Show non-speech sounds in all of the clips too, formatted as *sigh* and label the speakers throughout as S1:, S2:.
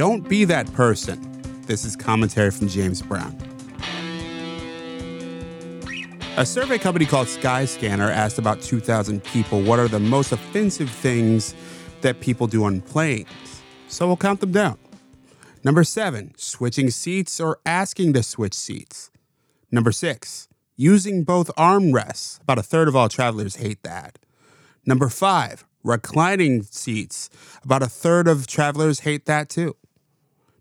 S1: Don't be that person. This is commentary from James Brown. A survey company called Skyscanner asked about 2,000 people what are the most offensive things that people do on planes. So we'll count them down. Number seven, switching seats or asking to switch seats. Number six, using both armrests. About a third of all travelers hate that. Number five, reclining seats. About a third of travelers hate that too.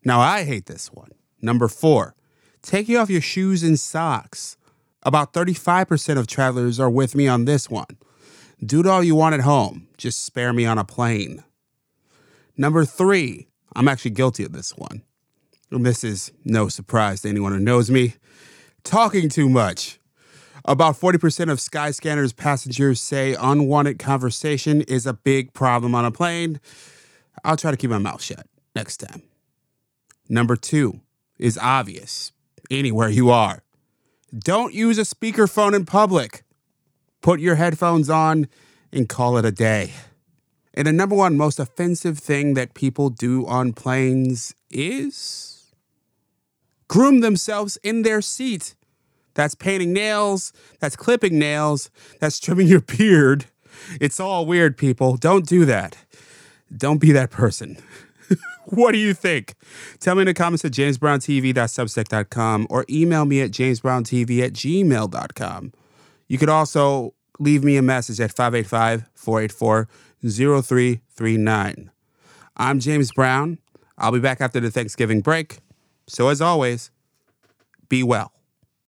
S1: Now I hate this one. Number four, taking off your shoes and socks. About 35% of travelers are with me on this one. Do it all you want at home, just spare me on a plane. Number three, I'm actually guilty of this one. And this is no surprise to anyone who knows me. Talking too much. About 40% of Skyscanner's passengers say unwanted conversation is a big problem on a plane. I'll try to keep my mouth shut next time. Number two is obvious anywhere you are. Don't use a speakerphone in public. Put your headphones on and call it a day. And the number one most offensive thing that people do on planes is groom themselves in their seat. That's painting nails, that's clipping nails, that's trimming your beard. It's all weird, people. Don't do that. Don't be that person. *laughs* what do you think? Tell me in the comments at jamesbrowntv.substack.com or email me at jamesbrowntv at gmail.com. You could also leave me a message at 585 484 0339. I'm James Brown. I'll be back after the Thanksgiving break. So, as always, be well.